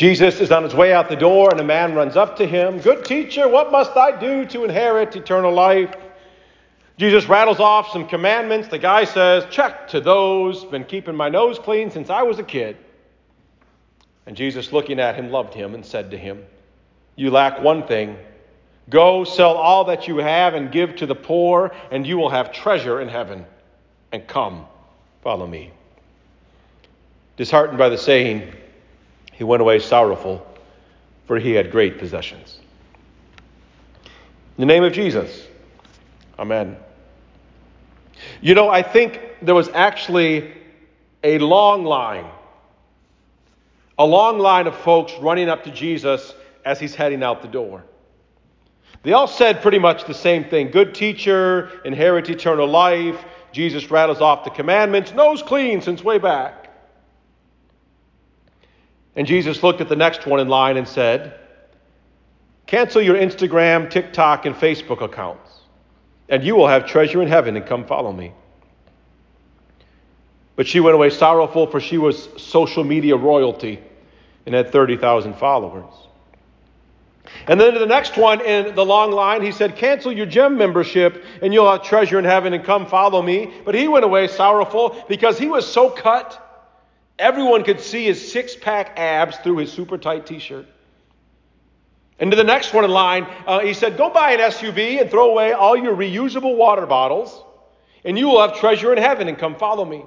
Jesus is on his way out the door, and a man runs up to him. Good teacher, what must I do to inherit eternal life? Jesus rattles off some commandments. The guy says, Check to those, been keeping my nose clean since I was a kid. And Jesus, looking at him, loved him and said to him, You lack one thing. Go sell all that you have and give to the poor, and you will have treasure in heaven. And come, follow me. Disheartened by the saying, he went away sorrowful, for he had great possessions. In the name of Jesus, Amen. You know, I think there was actually a long line, a long line of folks running up to Jesus as he's heading out the door. They all said pretty much the same thing good teacher, inherit eternal life. Jesus rattles off the commandments, nose clean since way back. And Jesus looked at the next one in line and said, Cancel your Instagram, TikTok, and Facebook accounts, and you will have treasure in heaven and come follow me. But she went away sorrowful, for she was social media royalty and had 30,000 followers. And then to the next one in the long line, he said, Cancel your gym membership and you'll have treasure in heaven and come follow me. But he went away sorrowful because he was so cut, everyone could see his six pack abs through his super tight t shirt. And to the next one in line, uh, he said, Go buy an SUV and throw away all your reusable water bottles, and you will have treasure in heaven and come follow me.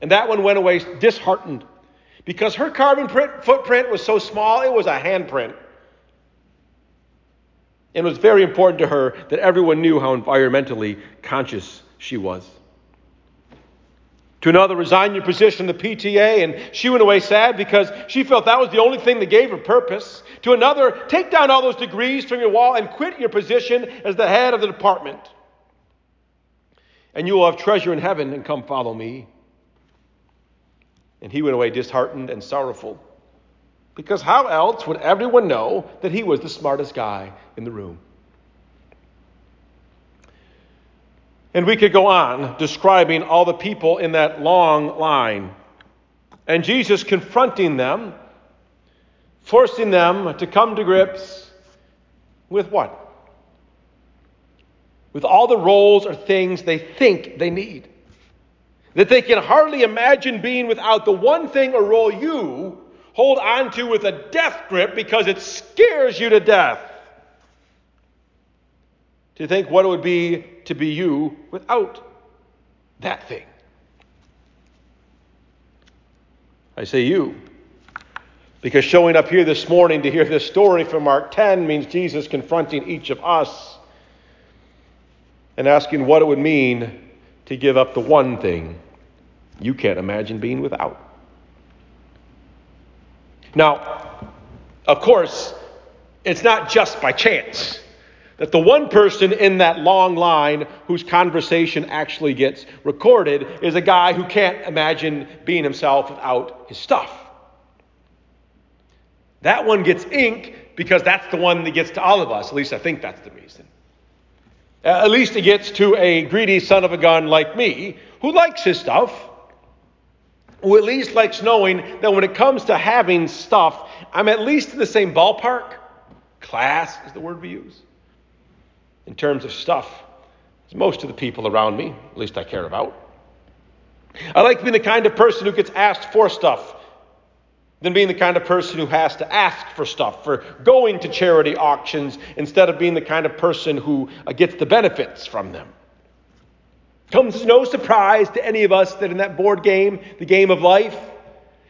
And that one went away disheartened because her carbon print, footprint was so small, it was a handprint. And it was very important to her that everyone knew how environmentally conscious she was. To another, resign your position in the PTA, and she went away sad because she felt that was the only thing that gave her purpose. To another, take down all those degrees from your wall and quit your position as the head of the department. And you will have treasure in heaven and come follow me. And he went away disheartened and sorrowful. Because how else would everyone know that he was the smartest guy in the room? And we could go on describing all the people in that long line. And Jesus confronting them, forcing them to come to grips with what? With all the roles or things they think they need that they can hardly imagine being without the one thing or role you hold on to with a death grip because it scares you to death. To think what it would be to be you without that thing. I say you, because showing up here this morning to hear this story from Mark 10 means Jesus confronting each of us and asking what it would mean to give up the one thing you can't imagine being without. Now, of course, it's not just by chance that the one person in that long line whose conversation actually gets recorded is a guy who can't imagine being himself without his stuff. That one gets ink because that's the one that gets to all of us. At least I think that's the reason. Uh, at least it gets to a greedy son of a gun like me who likes his stuff, who at least likes knowing that when it comes to having stuff, I'm at least in the same ballpark. Class is the word we use. In terms of stuff, as most of the people around me, at least I care about. I like being the kind of person who gets asked for stuff than being the kind of person who has to ask for stuff, for going to charity auctions instead of being the kind of person who uh, gets the benefits from them. Comes as no surprise to any of us that in that board game, the game of life,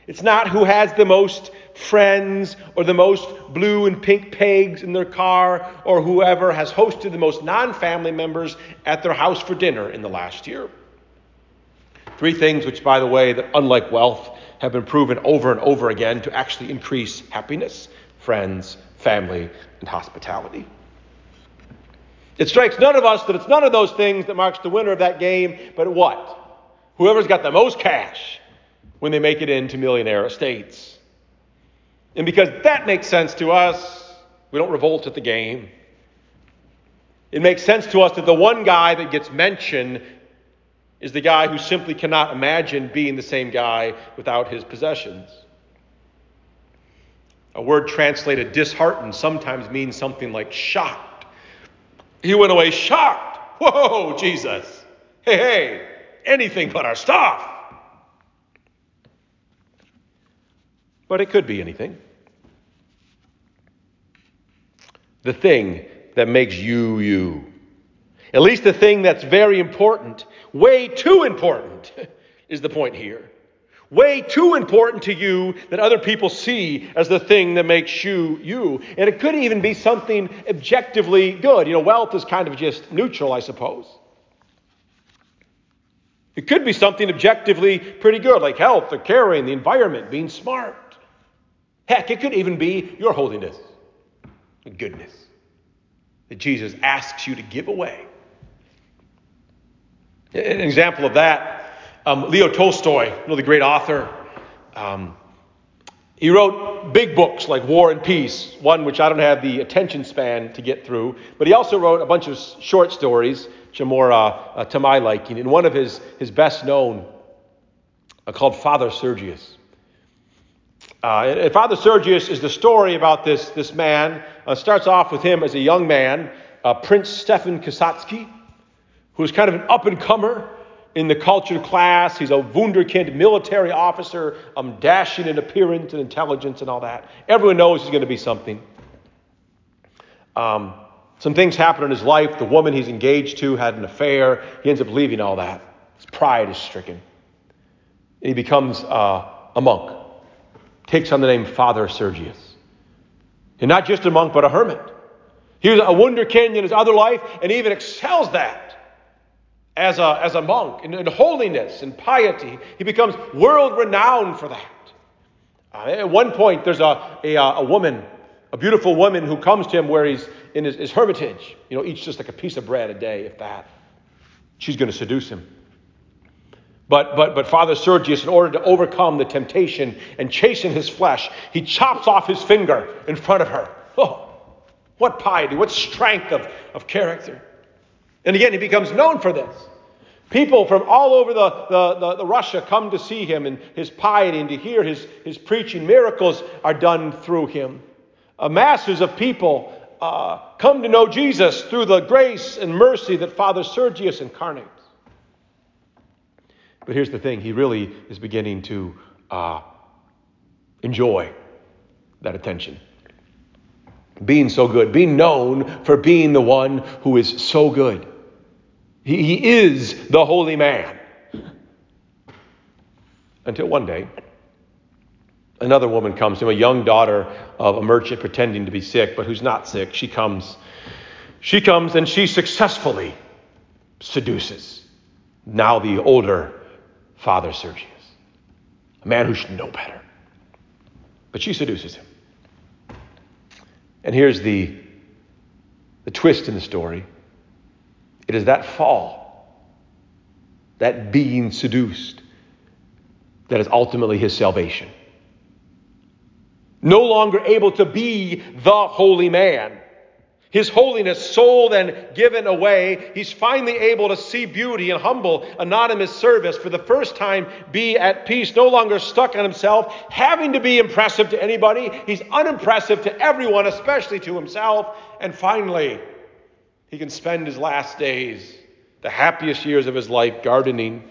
it's not who has the most friends or the most blue and pink pegs in their car or whoever has hosted the most non family members at their house for dinner in the last year. Three things, which, by the way, that unlike wealth, have been proven over and over again to actually increase happiness, friends, family, and hospitality. It strikes none of us that it's none of those things that marks the winner of that game, but what? Whoever's got the most cash when they make it into millionaire estates. And because that makes sense to us, we don't revolt at the game. It makes sense to us that the one guy that gets mentioned is the guy who simply cannot imagine being the same guy without his possessions. A word translated disheartened sometimes means something like shocked. He went away shocked. Whoa, Jesus. Hey, hey, anything but our stuff. But it could be anything. The thing that makes you you. At least the thing that's very important, way too important, is the point here. Way too important to you that other people see as the thing that makes you you. And it could even be something objectively good. You know, wealth is kind of just neutral, I suppose. It could be something objectively pretty good, like health or caring, the environment, being smart. Heck, it could even be your holiness, goodness that Jesus asks you to give away. An example of that, um, Leo Tolstoy, you know, the great author, um, he wrote big books like War and Peace, one which I don't have the attention span to get through, but he also wrote a bunch of short stories, which are more uh, uh, to my liking. And one of his, his best known, uh, called Father Sergius. Uh, Father Sergius is the story about this, this man. Uh, starts off with him as a young man, uh, Prince Stefan Kasatsky, who's kind of an up and comer in the cultured class. He's a wunderkind military officer, um, dashing in appearance and intelligence and all that. Everyone knows he's going to be something. Um, some things happen in his life. The woman he's engaged to had an affair. He ends up leaving all that. His pride is stricken. And he becomes uh, a monk takes on the name Father Sergius. And not just a monk, but a hermit. He was a wunderkind in his other life and even excels that as a, as a monk in, in holiness and piety. He becomes world renowned for that. Uh, at one point, there's a, a, a, woman, a beautiful woman who comes to him where he's in his, his hermitage, you know, eats just like a piece of bread a day, if that. She's going to seduce him. But, but, but Father Sergius, in order to overcome the temptation and chasten his flesh, he chops off his finger in front of her. Oh, what piety, what strength of, of character. And again, he becomes known for this. People from all over the, the, the, the, Russia come to see him and his piety and to hear his, his preaching. Miracles are done through him. Uh, masses of people uh, come to know Jesus through the grace and mercy that Father Sergius incarnates. But here's the thing he really is beginning to uh, enjoy that attention. Being so good, being known for being the one who is so good. He, he is the holy man. Until one day, another woman comes to him, a young daughter of a merchant pretending to be sick, but who's not sick. She comes. She comes and she successfully seduces now the older Father Sergius, a man who should know better. But she seduces him. And here's the, the twist in the story it is that fall, that being seduced, that is ultimately his salvation. No longer able to be the holy man his holiness sold and given away, he's finally able to see beauty and humble, anonymous service for the first time be at peace, no longer stuck on himself, having to be impressive to anybody. He's unimpressive to everyone, especially to himself. And finally, he can spend his last days, the happiest years of his life, gardening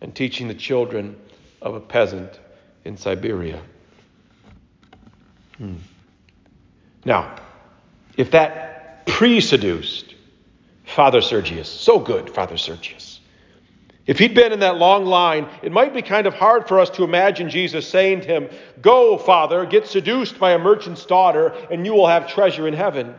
and teaching the children of a peasant in Siberia. Hmm. Now, if that pre seduced Father Sergius. So good, Father Sergius. If he'd been in that long line, it might be kind of hard for us to imagine Jesus saying to him, Go, Father, get seduced by a merchant's daughter, and you will have treasure in heaven.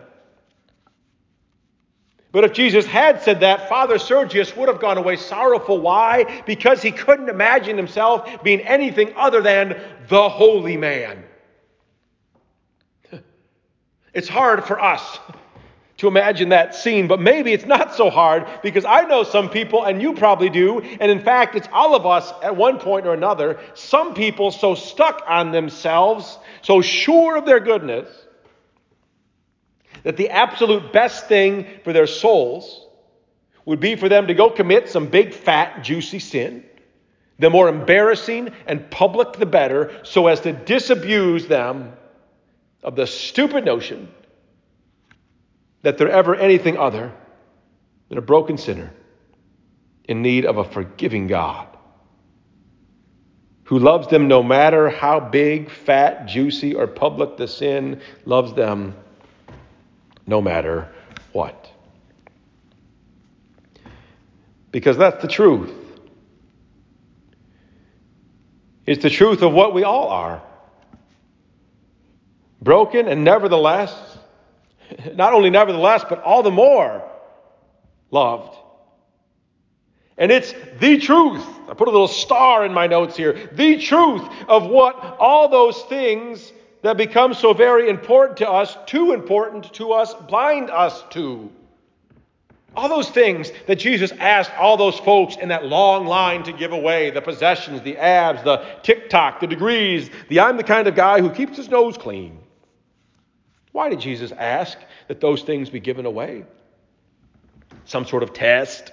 But if Jesus had said that, Father Sergius would have gone away sorrowful. Why? Because he couldn't imagine himself being anything other than the holy man. It's hard for us to imagine that scene, but maybe it's not so hard because I know some people, and you probably do, and in fact, it's all of us at one point or another. Some people so stuck on themselves, so sure of their goodness, that the absolute best thing for their souls would be for them to go commit some big, fat, juicy sin. The more embarrassing and public, the better, so as to disabuse them of the stupid notion that they're ever anything other than a broken sinner in need of a forgiving God who loves them no matter how big, fat, juicy, or public the sin, loves them no matter what. Because that's the truth. It's the truth of what we all are. Broken and nevertheless, not only nevertheless, but all the more loved. And it's the truth. I put a little star in my notes here. The truth of what all those things that become so very important to us, too important to us, blind us to. All those things that Jesus asked all those folks in that long line to give away the possessions, the abs, the TikTok, the degrees, the I'm the kind of guy who keeps his nose clean. Why did Jesus ask that those things be given away? Some sort of test?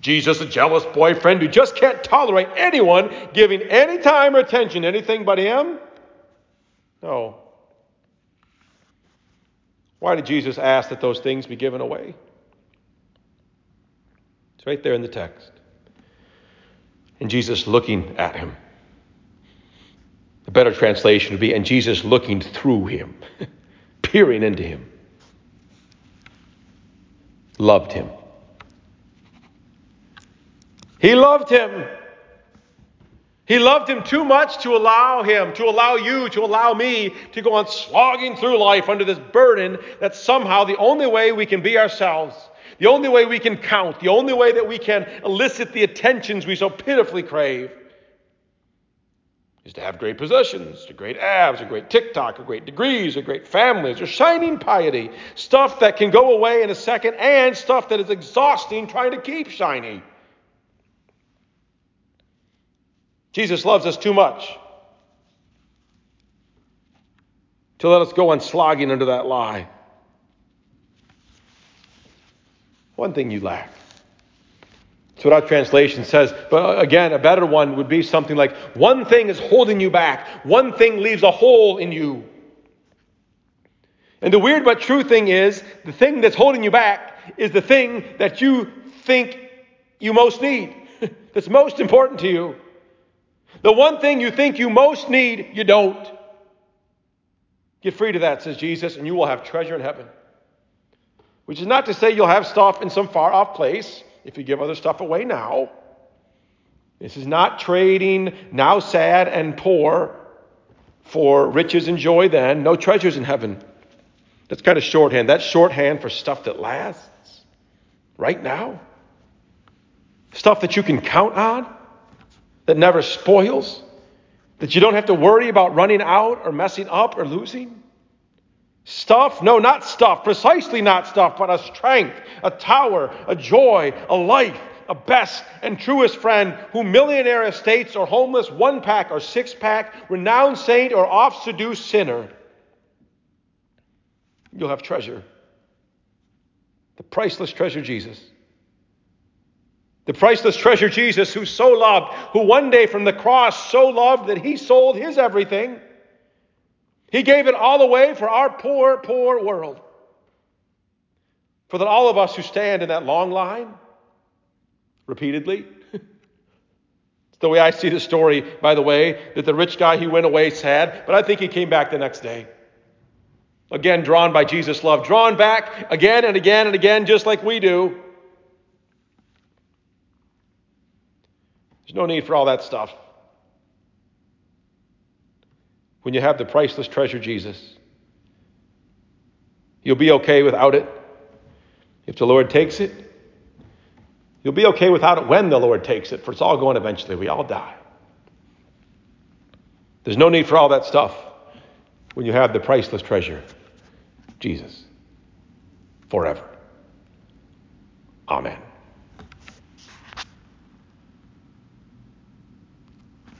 Jesus, a jealous boyfriend who just can't tolerate anyone giving any time or attention to anything but him? No. Why did Jesus ask that those things be given away? It's right there in the text. And Jesus looking at him. The better translation would be, and Jesus looking through him, peering into him, loved him. He loved him. He loved him too much to allow him, to allow you, to allow me to go on slogging through life under this burden that somehow the only way we can be ourselves the only way we can count, the only way that we can elicit the attentions we so pitifully crave is to have great possessions, to great abs, or great TikTok, or great degrees, or great families, or shining piety. Stuff that can go away in a second, and stuff that is exhausting trying to keep shiny. Jesus loves us too much to let us go on slogging under that lie. One thing you lack. That's what our translation says. But uh, again, a better one would be something like one thing is holding you back, one thing leaves a hole in you. And the weird but true thing is the thing that's holding you back is the thing that you think you most need, that's most important to you. The one thing you think you most need, you don't. Get free to that, says Jesus, and you will have treasure in heaven. Which is not to say you'll have stuff in some far off place if you give other stuff away now. This is not trading now sad and poor for riches and joy then. No treasures in heaven. That's kind of shorthand. That's shorthand for stuff that lasts right now. Stuff that you can count on, that never spoils, that you don't have to worry about running out or messing up or losing. Stuff? No, not stuff. Precisely not stuff, but a strength, a tower, a joy, a life, a best and truest friend who millionaire estates or homeless one pack or six pack, renowned saint or oft seduced sinner. You'll have treasure. The priceless treasure, Jesus. The priceless treasure, Jesus, who so loved, who one day from the cross so loved that he sold his everything he gave it all away for our poor, poor world. For that all of us who stand in that long line, repeatedly, it's the way I see the story, by the way, that the rich guy, he went away sad, but I think he came back the next day. Again, drawn by Jesus' love, drawn back again and again and again, just like we do. There's no need for all that stuff when you have the priceless treasure, Jesus. You'll be okay without it if the Lord takes it. You'll be okay without it when the Lord takes it, for it's all going eventually. We all die. There's no need for all that stuff when you have the priceless treasure, Jesus, forever. Amen.